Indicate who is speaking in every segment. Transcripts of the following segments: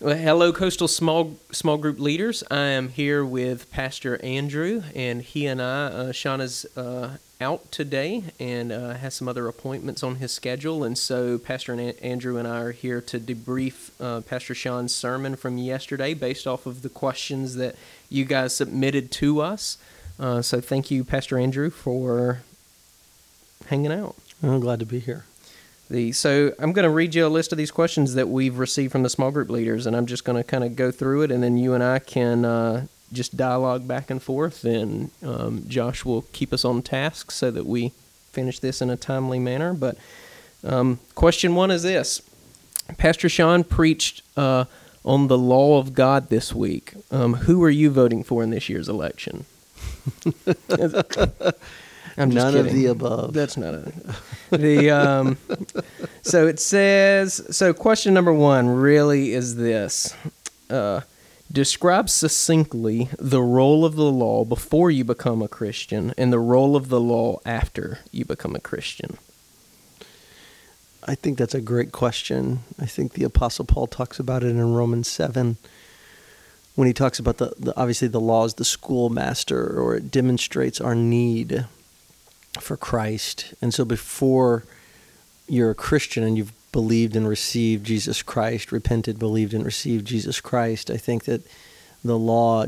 Speaker 1: Well, hello, Coastal Small Small Group leaders. I am here with Pastor Andrew, and he and I, uh, Sean is uh, out today and uh, has some other appointments on his schedule, and so Pastor and Andrew and I are here to debrief uh, Pastor Sean's sermon from yesterday, based off of the questions that you guys submitted to us. Uh, so, thank you, Pastor Andrew, for hanging out.
Speaker 2: I'm glad to be here.
Speaker 1: The, so I'm going to read you a list of these questions that we've received from the small group leaders, and I'm just going to kind of go through it, and then you and I can uh, just dialogue back and forth, and um, Josh will keep us on task so that we finish this in a timely manner. But um, question one is this: Pastor Sean preached uh, on the law of God this week. Um, who are you voting for in this year's election?
Speaker 2: I'm None
Speaker 1: kidding.
Speaker 2: of the above.
Speaker 1: That's not a. The um, so it says so. Question number one really is this: uh, describe succinctly the role of the law before you become a Christian and the role of the law after you become a Christian.
Speaker 2: I think that's a great question. I think the Apostle Paul talks about it in Romans seven when he talks about the, the obviously the law is the schoolmaster or it demonstrates our need for Christ. And so before you're a Christian and you've believed and received Jesus Christ, repented, believed and received Jesus Christ, I think that the law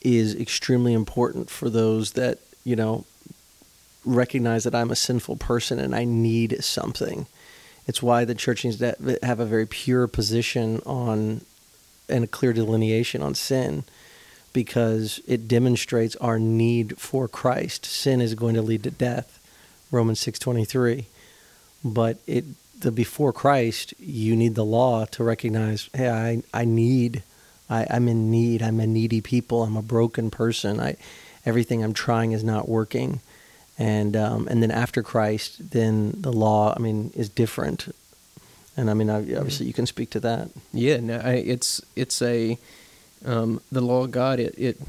Speaker 2: is extremely important for those that, you know, recognize that I'm a sinful person and I need something. It's why the church needs to have a very pure position on and a clear delineation on sin because it demonstrates our need for Christ. Sin is going to lead to death, Romans 6:23. But it the before Christ, you need the law to recognize, hey, I I need I, I'm in need. I'm a needy people. I'm a broken person. I everything I'm trying is not working. And um, and then after Christ, then the law, I mean, is different. And I mean, obviously, you can speak to that.
Speaker 1: Yeah, no, I, it's it's a um, the law of God, it, it,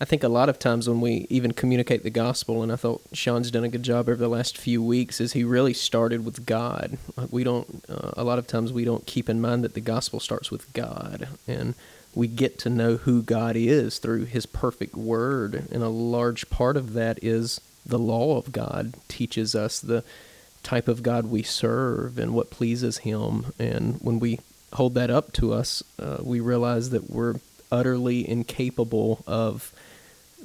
Speaker 1: I think a lot of times when we even communicate the gospel, and I thought Sean's done a good job over the last few weeks, is he really started with God. We don't, uh, a lot of times we don't keep in mind that the gospel starts with God, and we get to know who God is through His perfect Word, and a large part of that is the law of God teaches us the type of God we serve and what pleases Him, and when we hold that up to us, uh, we realize that we're utterly incapable of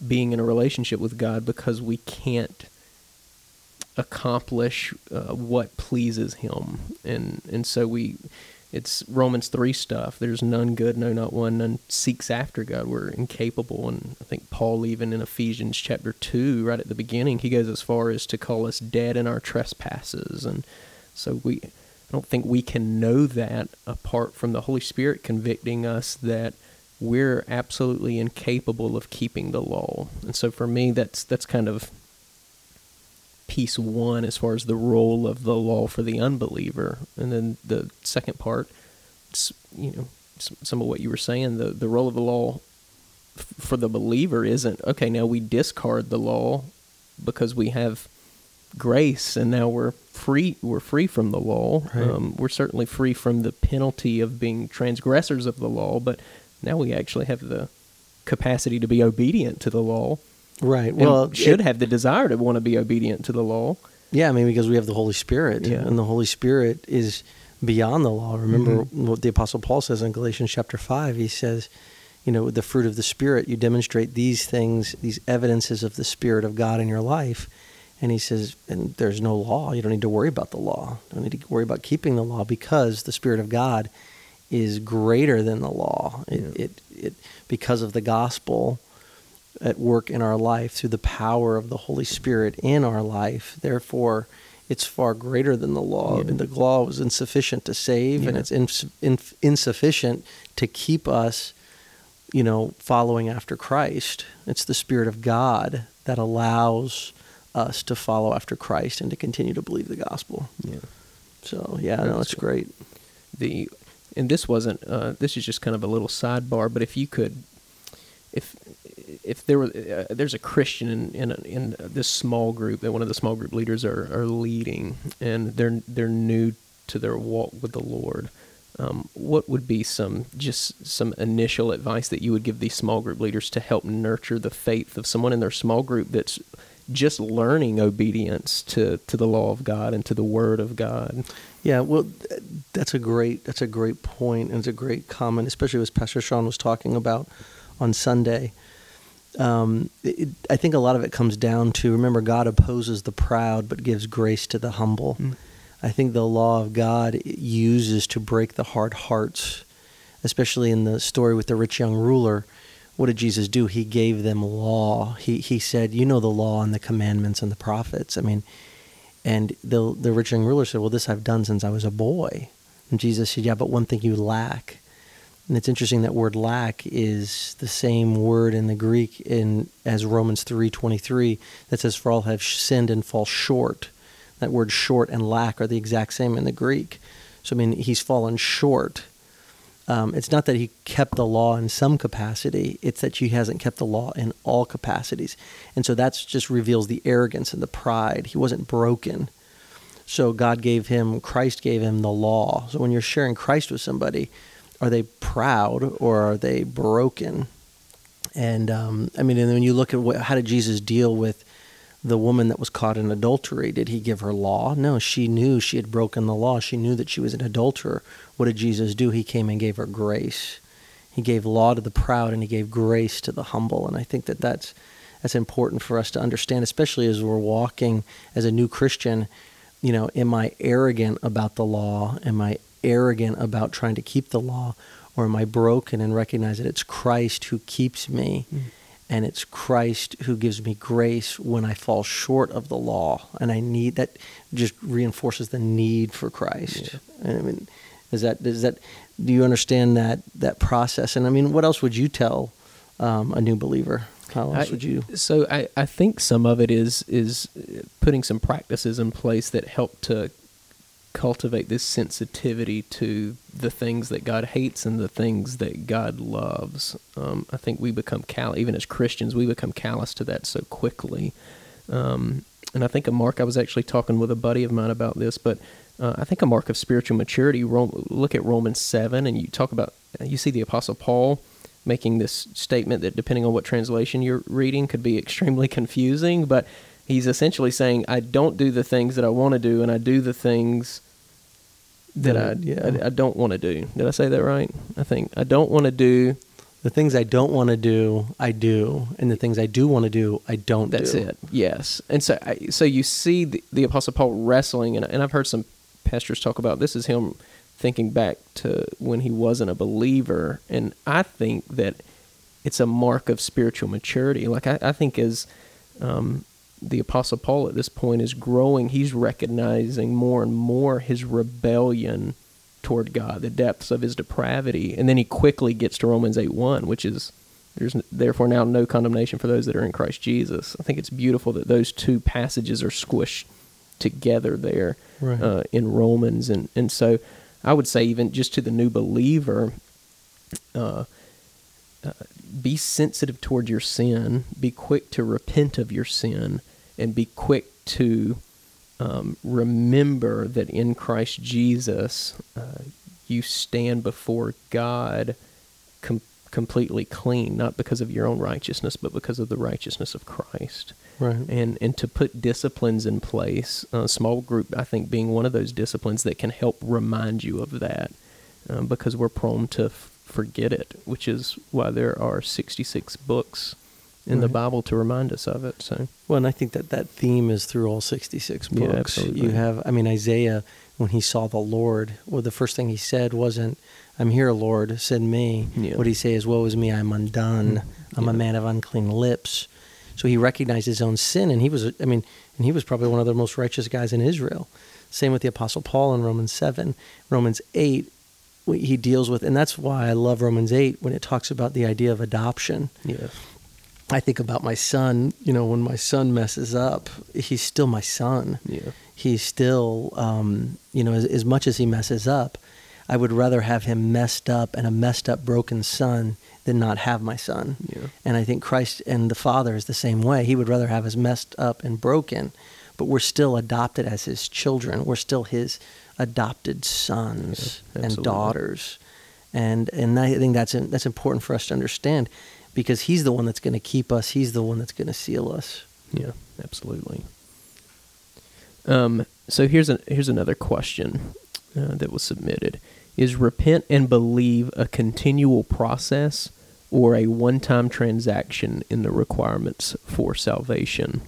Speaker 1: being in a relationship with God because we can't accomplish uh, what pleases him. And and so we it's Romans 3 stuff. There's none good no not one. None seeks after God. We're incapable. And I think Paul even in Ephesians chapter 2 right at the beginning he goes as far as to call us dead in our trespasses. And so we I don't think we can know that apart from the Holy Spirit convicting us that we're absolutely incapable of keeping the law. And so for me that's that's kind of piece 1 as far as the role of the law for the unbeliever. And then the second part you know some of what you were saying the the role of the law for the believer isn't okay now we discard the law because we have grace and now we're free we're free from the law right. um, we're certainly free from the penalty of being transgressors of the law but now we actually have the capacity to be obedient to the law.
Speaker 2: Right. Well,
Speaker 1: should it, have the desire to want to be obedient to the law.
Speaker 2: Yeah, I mean because we have the Holy Spirit, yeah. and the Holy Spirit is beyond the law. Remember mm-hmm. what the Apostle Paul says in Galatians chapter five. He says, you know, the fruit of the Spirit, you demonstrate these things, these evidences of the Spirit of God in your life. And he says, and there's no law. You don't need to worry about the law. You don't need to worry about keeping the law because the Spirit of God is greater than the law. It, yeah. it, it, because of the gospel at work in our life through the power of the Holy Spirit in our life. Therefore, it's far greater than the law. Yeah. And the law was insufficient to save, yeah. and it's ins- in, insufficient to keep us, you know, following after Christ. It's the Spirit of God that allows us to follow after Christ and to continue to believe the gospel. Yeah. So yeah, that's no, that's great.
Speaker 1: The and this wasn't uh, this is just kind of a little sidebar but if you could if if there were uh, there's a Christian in in, in this small group that one of the small group leaders are, are leading and they're they're new to their walk with the Lord um, what would be some just some initial advice that you would give these small group leaders to help nurture the faith of someone in their small group that's just learning obedience to, to the law of God and to the Word of God?
Speaker 2: Yeah, well, that's a great that's a great point, and it's a great comment, especially as Pastor Sean was talking about on Sunday. Um, it, I think a lot of it comes down to remember God opposes the proud but gives grace to the humble. Mm. I think the law of God uses to break the hard hearts, especially in the story with the rich young ruler. What did Jesus do? He gave them law. He he said, "You know the law and the commandments and the prophets." I mean, and the the rich young ruler said, "Well, this I've done since I was a boy." And Jesus said, "Yeah, but one thing you lack." And it's interesting that word lack is the same word in the Greek in as Romans 3:23 that says for all have sinned and fall short that word short and lack are the exact same in the Greek. So, I mean, he's fallen short. Um, it's not that he kept the law in some capacity, it's that he hasn't kept the law in all capacities. And so that just reveals the arrogance and the pride. He wasn't broken. So God gave him, Christ gave him the law. So when you're sharing Christ with somebody, are they proud or are they broken? And um, I mean, and when you look at what, how did Jesus deal with the woman that was caught in adultery, did he give her law? No, she knew she had broken the law. She knew that she was an adulterer. What did Jesus do? He came and gave her grace. He gave law to the proud and he gave grace to the humble. And I think that that's that's important for us to understand, especially as we're walking as a new Christian. You know, am I arrogant about the law? Am I arrogant about trying to keep the law? Or am I broken and recognize that it's Christ who keeps me? Mm and it's Christ who gives me grace when I fall short of the law, and I need that. Just reinforces the need for Christ. Yeah. I mean, is that is that? Do you understand that that process? And I mean, what else would you tell um, a new believer? How else
Speaker 1: I,
Speaker 2: would you?
Speaker 1: So I, I think some of it is is putting some practices in place that help to cultivate this sensitivity to the things that God hates and the things that God loves. Um, I think we become callous, even as Christians, we become callous to that so quickly. Um, and I think a mark. I was actually talking with a buddy of mine about this, but uh, I think a mark of spiritual maturity. look at Romans seven, and you talk about you see the Apostle Paul making this statement that, depending on what translation you're reading, could be extremely confusing, but. He's essentially saying, I don't do the things that I want to do, and I do the things that I, yeah. I, I don't want to do. Did I say that right? I think I don't want to do
Speaker 2: the things I don't want to do, I do, and the things I do want to do, I don't.
Speaker 1: That's
Speaker 2: do.
Speaker 1: it. Yes, and so I, so you see the, the Apostle Paul wrestling, and, and I've heard some pastors talk about this is him thinking back to when he wasn't a believer, and I think that it's a mark of spiritual maturity. Like I, I think as um, the Apostle Paul at this point is growing. He's recognizing more and more his rebellion toward God, the depths of his depravity. And then he quickly gets to Romans 8 1, which is there's therefore now no condemnation for those that are in Christ Jesus. I think it's beautiful that those two passages are squished together there right. uh, in Romans. And, and so I would say, even just to the new believer, uh, uh, be sensitive toward your sin, be quick to repent of your sin, and be quick to um, remember that in Christ Jesus uh, you stand before God com- completely clean, not because of your own righteousness, but because of the righteousness of Christ.
Speaker 2: Right.
Speaker 1: And and to put disciplines in place, a small group I think being one of those disciplines that can help remind you of that, um, because we're prone to forget it, which is why there are 66 books in right. the Bible to remind us of it. So,
Speaker 2: well, and I think that that theme is through all 66 books. Yeah. You have, I mean, Isaiah, when he saw the Lord, well, the first thing he said wasn't, I'm here, Lord, send me. Yeah. What he say is, Woe is me, I'm undone. Mm-hmm. I'm yeah. a man of unclean lips. So he recognized his own sin, and he was, I mean, and he was probably one of the most righteous guys in Israel. Same with the Apostle Paul in Romans 7. Romans 8, he deals with, and that's why I love Romans 8 when it talks about the idea of adoption.
Speaker 1: Yeah.
Speaker 2: I think about my son, you know, when my son messes up, he's still my son.
Speaker 1: Yeah.
Speaker 2: He's still, um, you know, as, as much as he messes up, I would rather have him messed up and a messed up, broken son than not have my son.
Speaker 1: Yeah.
Speaker 2: And I think Christ and the Father is the same way. He would rather have us messed up and broken but we're still adopted as his children. We're still his adopted sons
Speaker 1: Yeah,
Speaker 2: and daughters. And and I think that's that's important for us to understand because he's the one that's going to keep us. He's the one that's going to seal us.
Speaker 1: Yeah, absolutely. Um, so here's a here's another question uh, that was submitted: Is repent and believe a continual process or a one-time transaction in the requirements for salvation?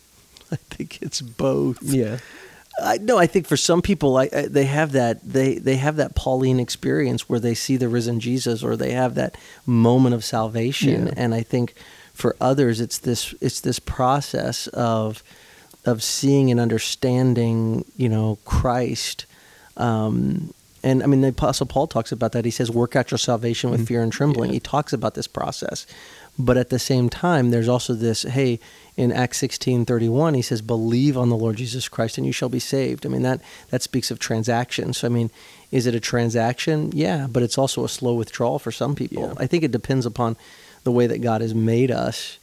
Speaker 2: I think it's both.
Speaker 1: Yeah,
Speaker 2: I, no, I think for some people, I, I, they have that they they have that Pauline experience where they see the risen Jesus, or they have that moment of salvation.
Speaker 1: Yeah.
Speaker 2: And I think for others, it's this it's this process of of seeing and understanding, you know, Christ. Um, and I mean, the Apostle Paul talks about that. He says, "Work out your salvation with fear and trembling."
Speaker 1: Yeah.
Speaker 2: He talks about this process, but at the same time, there's also this. Hey, in Acts sixteen thirty one, he says, "Believe on the Lord Jesus Christ, and you shall be saved." I mean that that speaks of transaction. So I mean, is it a transaction? Yeah, but it's also a slow withdrawal for some people.
Speaker 1: Yeah.
Speaker 2: I think it depends upon the way that God has made us.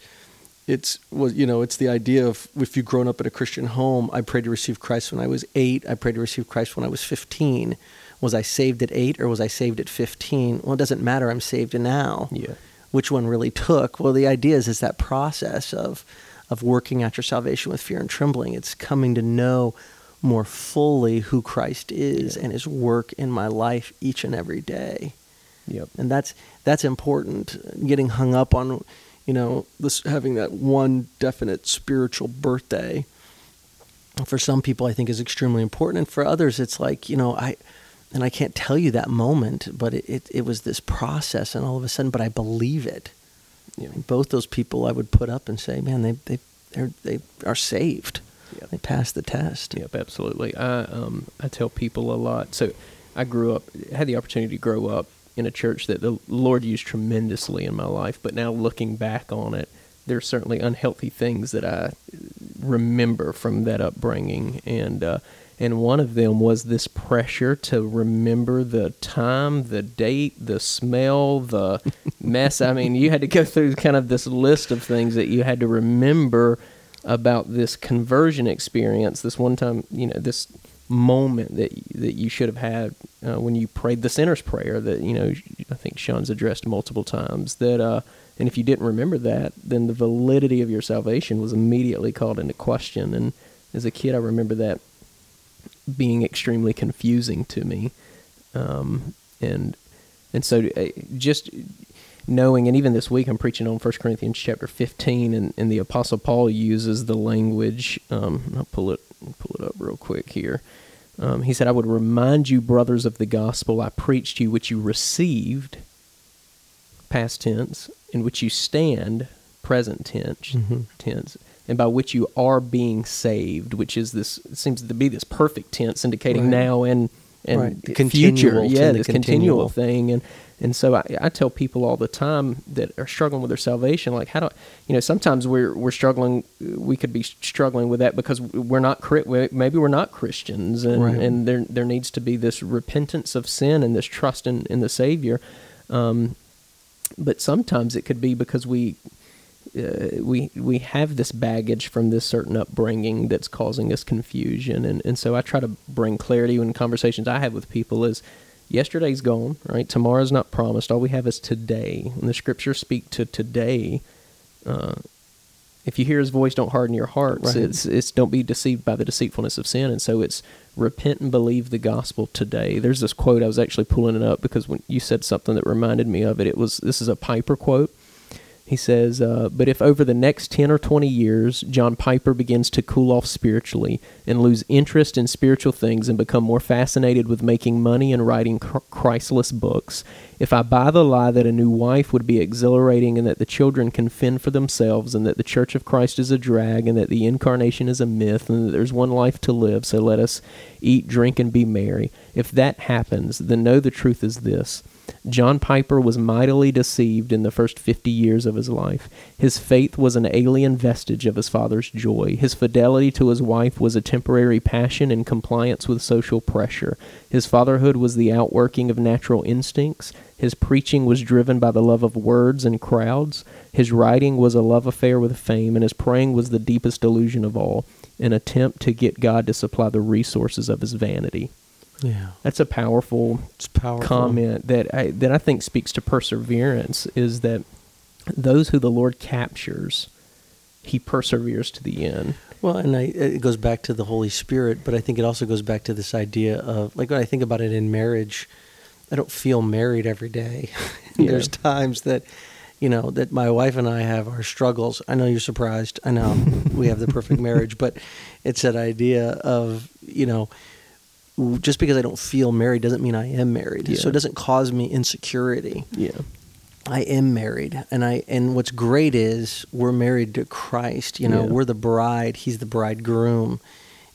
Speaker 2: It's was you know it's the idea of if you've grown up in a Christian home. I prayed to receive Christ when I was eight. I prayed to receive Christ when I was fifteen. Was I saved at eight or was I saved at fifteen? Well, it doesn't matter. I'm saved now
Speaker 1: yeah,
Speaker 2: which one really took. Well, the idea is is that process of of working out your salvation with fear and trembling. It's coming to know more fully who Christ is
Speaker 1: Yeah.
Speaker 2: and his work in my life each and every day.
Speaker 1: yep,
Speaker 2: And that's that's important. Getting hung up on, you know, this having that one definite spiritual birthday for some people I think is extremely important. And for others it's like, you know, I and I can't tell you that moment, but it, it, it was this process and all of a sudden, but I believe it.
Speaker 1: yeah,
Speaker 2: Both those people I would put up and say, man, they they they're, they are saved.
Speaker 1: Yep.
Speaker 2: They passed the test.
Speaker 1: Yep, absolutely. I um I tell people a lot. So I grew up had the opportunity to grow up in a church that the Lord used tremendously in my life, but now looking back on it, there's certainly unhealthy things that I remember from that upbringing and uh and one of them was this pressure to remember the time, the date, the smell, the mess. I mean, you had to go through kind of this list of things that you had to remember about this conversion experience, this one time, you know, this moment that that you should have had uh, when you prayed the sinner's prayer that you know I think Sean's addressed multiple times. That uh, and if you didn't remember that, then the validity of your salvation was immediately called into question. And as a kid, I remember that being extremely confusing to me, um, and and so uh, just knowing, and even this week I'm preaching on 1 Corinthians chapter 15, and, and the Apostle Paul uses the language. Um, I'll pull it pull it up real quick here. Um, he said, "I would remind you, brothers, of the gospel I preached to you, which you received, past tense, in which you stand, present tense,
Speaker 2: Mhm.
Speaker 1: tense, and by which you are being saved, which is this seems to be this perfect tense, indicating
Speaker 2: Right.
Speaker 1: now and and
Speaker 2: Right. The
Speaker 1: future,
Speaker 2: continual to
Speaker 1: yeah,
Speaker 2: the
Speaker 1: this
Speaker 2: continual.
Speaker 1: continual thing, and and so I, I tell people all the time that are struggling with their salvation, like how do I, you know? Sometimes we're we're struggling. We could be struggling with that because we're not maybe we're not Christians, and
Speaker 2: Right.
Speaker 1: and there there needs to be this repentance of sin and this trust in in the Savior. Um, but sometimes it could be because we uh, we we have this baggage from this certain upbringing that's causing us confusion. And and so I try to bring clarity in conversations I have with people is yesterday's gone right? Tomorrow's not promised. All we have is today. And the scriptures speak to today. Uh, if you hear his voice don't harden your hearts.
Speaker 2: Right.
Speaker 1: it's it's don't be deceived by the deceitfulness of sin. And so it's repent and believe the gospel today. There's this quote I was actually pulling it up because when you said something that reminded me of it it was this is a Piper quote he says, uh, but if over the next 10 or 20 years, John Piper begins to cool off spiritually and lose interest in spiritual things and become more fascinated with making money and writing Christless books, if I buy the lie that a new wife would be exhilarating and that the children can fend for themselves and that the Church of Christ is a drag and that the incarnation is a myth and that there's one life to live, so let us eat, drink, and be merry, if that happens, then know the truth is this. John Piper was mightily deceived in the first 50 years of his life. His faith was an alien vestige of his father's joy. His fidelity to his wife was a temporary passion in compliance with social pressure. His fatherhood was the outworking of natural instincts. His preaching was driven by the love of words and crowds. His writing was a love affair with fame, and his praying was the deepest delusion of all. an attempt to get God to supply the resources of his vanity.
Speaker 2: Yeah.
Speaker 1: That's a powerful
Speaker 2: powerful.
Speaker 1: comment that I, that I think speaks to perseverance is that those who the Lord captures, he perseveres to the end.
Speaker 2: Well, and I, it goes back to the Holy Spirit, but I think it also goes back to this idea of like when I think about it in marriage, I don't feel married every day.
Speaker 1: Yeah.
Speaker 2: There's times that, you know, that my wife and I have our struggles. I know you're surprised. I know we have the perfect marriage, but it's that idea of, you know, just because I don't feel married doesn't mean I am married. So it doesn't cause me insecurity.
Speaker 1: Yeah.
Speaker 2: I am married, and I and what's great is we're married to Christ. You know,
Speaker 1: Yeah.
Speaker 2: we're the bride; He's the bridegroom.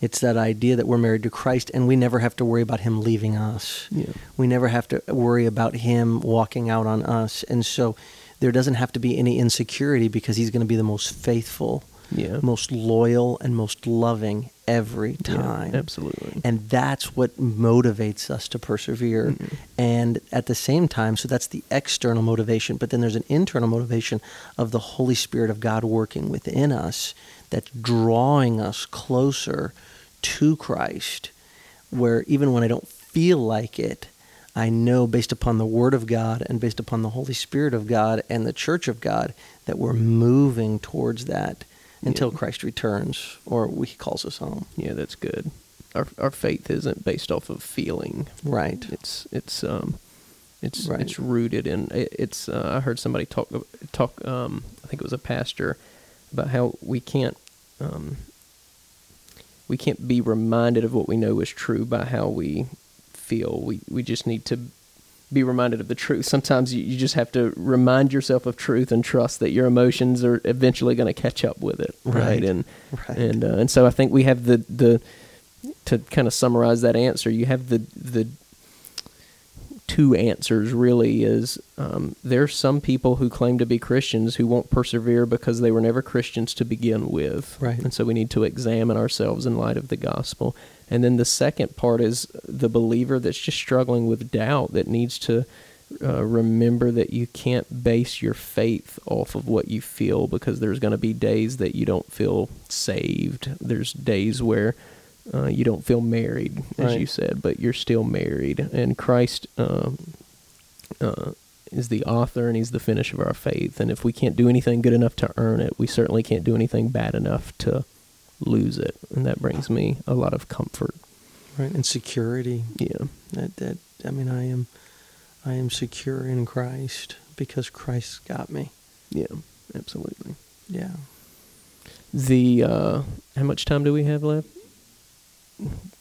Speaker 2: It's that idea that we're married to Christ, and we never have to worry about Him leaving us.
Speaker 1: Yeah.
Speaker 2: We never have to worry about Him walking out on us, and so there doesn't have to be any insecurity because He's going to be the most faithful,
Speaker 1: Yeah.
Speaker 2: most loyal, and most loving every
Speaker 1: Yeah,
Speaker 2: time.
Speaker 1: absolutely.
Speaker 2: And that's what motivates us to persevere.
Speaker 1: Mhm.
Speaker 2: And at the same time, so that's the external motivation, but then there's an internal motivation of the Holy Spirit of God working within us that's drawing us closer to Christ, where even when I don't feel like it, I know based upon the Word of God and based upon the Holy Spirit of God and the Church of God that we're moving towards that until
Speaker 1: Yeah.
Speaker 2: Christ returns or He calls us home.
Speaker 1: Yeah, that's good. Our our faith isn't based off of feeling.
Speaker 2: Right.
Speaker 1: It's it's um it's
Speaker 2: Right.
Speaker 1: it's rooted in it, it's uh, I heard somebody talk talk um I think it was a pastor about how we can't um we can't be reminded of what we know is true by how we feel. We we just need to be reminded of the truth. Sometimes you, you just have to remind yourself of truth and trust that your emotions are eventually going to catch up with it, right?
Speaker 2: Right.
Speaker 1: And
Speaker 2: Right.
Speaker 1: and uh, and so I think we have the the to kind of summarize that answer. You have the the two answers really is um, there's some people who claim to be Christians who won't persevere because they were never Christians to begin with,
Speaker 2: Right.
Speaker 1: And so we need to examine ourselves in light of the gospel. And then the second part is the believer that's just struggling with doubt that needs to uh, remember that you can't base your faith off of what you feel because there's going to be days that you don't feel saved. There's days where uh, you don't feel married, as
Speaker 2: Right.
Speaker 1: you said, but you're still married. And Christ um, uh, is the author and he's the finish of our faith. And if we can't do anything good enough to earn it, we certainly can't do anything bad enough to lose it. And that brings me a lot of comfort.
Speaker 2: right and security
Speaker 1: Yeah.
Speaker 2: that that i mean i am i am secure in christ because christ got me
Speaker 1: Yeah. Absolutely.
Speaker 2: yeah
Speaker 1: The uh, how much time do we have left?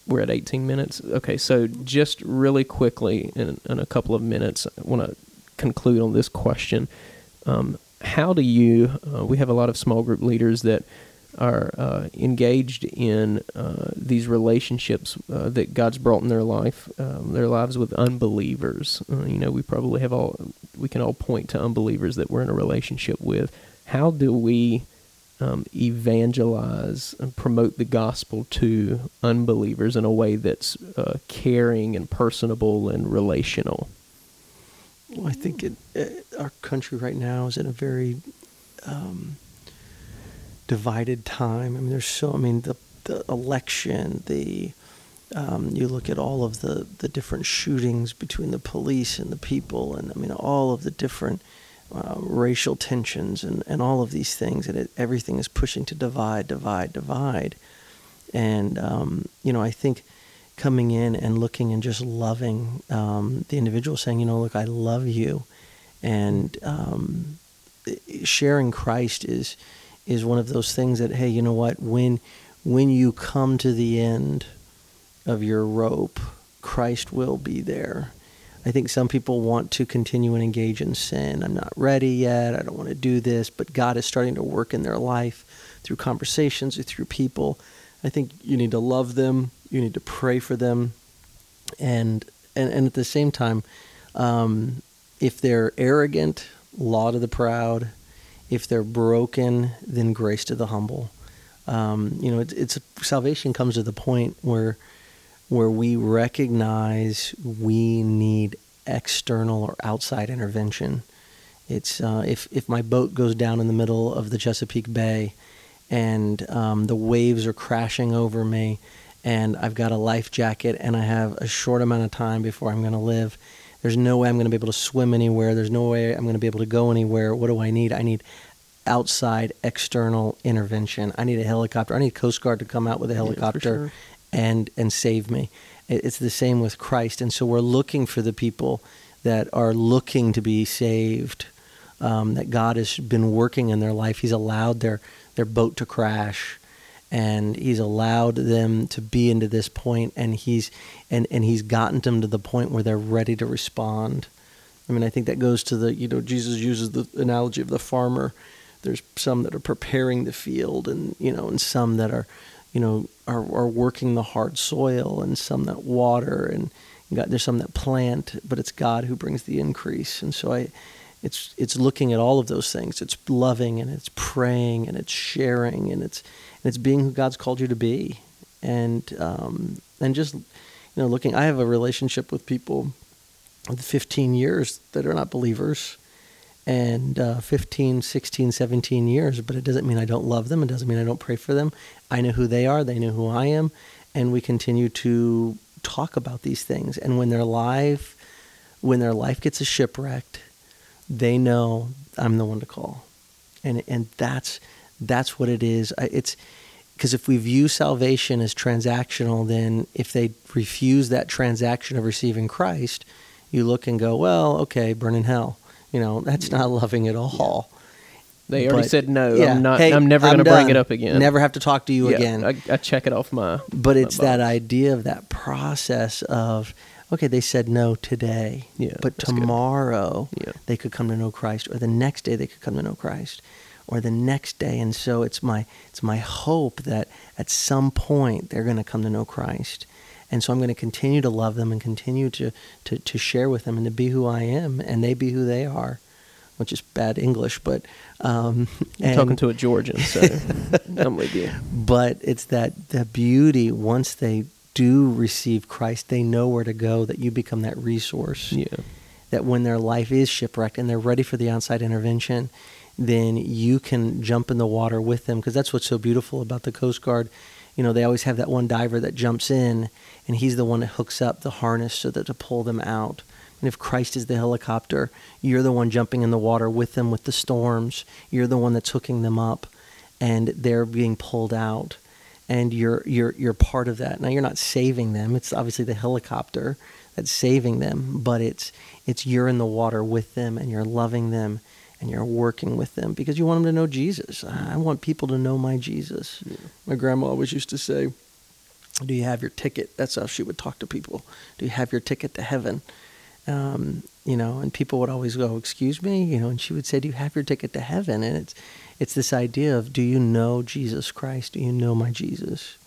Speaker 1: We're at 18 minutes. Okay, so just really quickly, in, in a couple of minutes, I want to conclude on this question. Um, how do you? Uh, we have a lot of small group leaders that are uh, engaged in uh, these relationships uh, that God's brought in their life, um, their lives with unbelievers. Uh, you know, we probably have all we can all point to unbelievers that we're in a relationship with. How do we um, evangelize and promote the gospel to unbelievers in a way that's uh, caring and personable and relational?
Speaker 2: well i think it, uh, our country right now is in a very um, divided time i mean there's so i mean the the election the um, you look at all of the, the different shootings between the police and the people, and I mean all of the different uh, racial tensions and, and all of these things, and it, everything is pushing to divide, divide, divide. And um, you know, I think coming in and looking and just loving um, the individual, saying, you know, look, I love you, and um, sharing Christ is is one of those things that hey, you know what, when when you come to the end of your rope, Christ will be there. I think some people want to continue and engage in sin. I'm not ready yet. I don't want to do this. But God is starting to work in their life through conversations or through people. I think you need to love them. You need to pray for them. And, and, and at the same time, um, if they're arrogant, law to the proud. If they're broken, then grace to the humble. Um, you know, it's, it's salvation comes to the point where where we recognize we need external or outside intervention. It's uh, if if my boat goes down in the middle of the Chesapeake Bay, and um, the waves are crashing over me, and I've got a life jacket, and I have a short amount of time before I'm going to live. There's no way I'm going to be able to swim anywhere. There's no way I'm going to be able to go anywhere. What do I need? I need outside external intervention. I need a helicopter. I need Coast Guard to come out with a
Speaker 1: Yeah,
Speaker 2: helicopter
Speaker 1: sure.
Speaker 2: And and save me. It's the same with Christ, and so we're looking for the people that are looking to be saved. Um, that God has been working in their life. He's allowed their their boat to crash, and He's allowed them to be into this point, and He's and and He's gotten them to the point where they're ready to respond. I mean, I think that goes to the you know Jesus uses the analogy of the farmer. There's some that are preparing the field, and you know, and some that are, you know, are are working the hard soil, and some that water, and God, there's some that plant, but it's God who brings the increase. And so I, it's it's looking at all of those things. It's loving, and it's praying, and it's sharing, and it's and it's being who God's called you to be, and um, and just you know, looking. I have a relationship with people with 15 years that are not believers and uh, 15 16 17 years but it doesn't mean i don't love them. It doesn't mean i don't pray for them. I know who they are. They know who i am. And we continue to talk about these things. And when their life when their life gets a shipwrecked they know i'm the one to call. And and that's that's what it is. It's because if we view salvation as transactional then if they refuse that transaction of receiving christ you look and go well okay burn in hell you know that's not loving at all
Speaker 1: They already
Speaker 2: But,
Speaker 1: said no.
Speaker 2: yeah,
Speaker 1: I'm not.
Speaker 2: hey,
Speaker 1: I'm never going to bring
Speaker 2: done.
Speaker 1: it up again.
Speaker 2: never have to talk to you
Speaker 1: Yeah,
Speaker 2: again
Speaker 1: I, I check it off my.
Speaker 2: but
Speaker 1: my
Speaker 2: it's that
Speaker 1: box.
Speaker 2: idea of that process of okay they said no today
Speaker 1: Yeah,
Speaker 2: but
Speaker 1: that's good.
Speaker 2: tomorrow
Speaker 1: Yeah.
Speaker 2: they could come to know christ or the next day they could come to know christ or the next day and so it's my it's my hope that at some point they're going to come to know christ and so i'm going to continue to love them and continue to, to to share with them and to be who i am and they be who they are which is bad english but um
Speaker 1: I'm
Speaker 2: and-
Speaker 1: talking to a Georgian, so I'm with you.
Speaker 2: but it's that the beauty once they do receive Christ, they know where to go. That you become that resource.
Speaker 1: Yeah.
Speaker 2: That when their life is shipwrecked and they're ready for the outside intervention, then you can jump in the water with them because that's what's so beautiful about the Coast Guard. You know, they always have that one diver that jumps in, and he's the one that hooks up the harness so that to pull them out. And if Christ is the helicopter, you're the one jumping in the water with them with the storms. You're the one that's hooking them up, and they're being pulled out, and you're you're you're part of that. Now you're not saving them. It's obviously the helicopter that's saving them, but it's it's you're in the water with them, and you're loving them, and you're working with them because you want them to know Jesus. I want people to know my Jesus. My grandma always used to say, "Do you have your ticket?" That's how she would talk to people. Do you have your ticket to heaven? um, you know, and people would always go, "Excuse me," you know, and she would say, "Do you have your ticket to heaven?" And it's it's this idea of, "Do you know Jesus Christ? Do you know my Jesus?"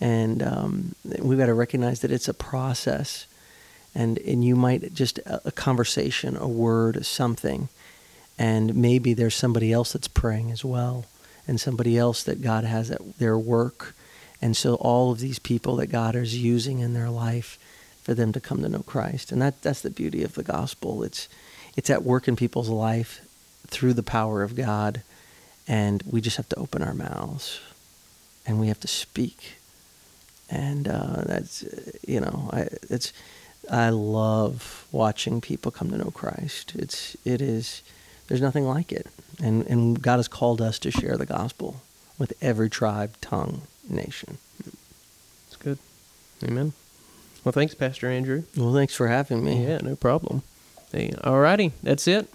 Speaker 2: And um, we've got to recognize that it's a process, and and you might just a, a conversation, a word, something, and maybe there's somebody else that's praying as well, and somebody else that God has at their work, and so all of these people that God is using in their life for them to come to know Christ. And that that's the beauty of the gospel. It's it's at work in people's life through the power of God and we just have to open our mouths and we have to speak. And uh, that's you know, I it's I love watching people come to know Christ. It's it is there's nothing like it. And and God has called us to share the gospel with every tribe, tongue, nation.
Speaker 1: It's good. Amen. Well, thanks, Pastor Andrew.
Speaker 2: Well, thanks for having me.
Speaker 1: Yeah, no problem. Hey, alrighty, that's it.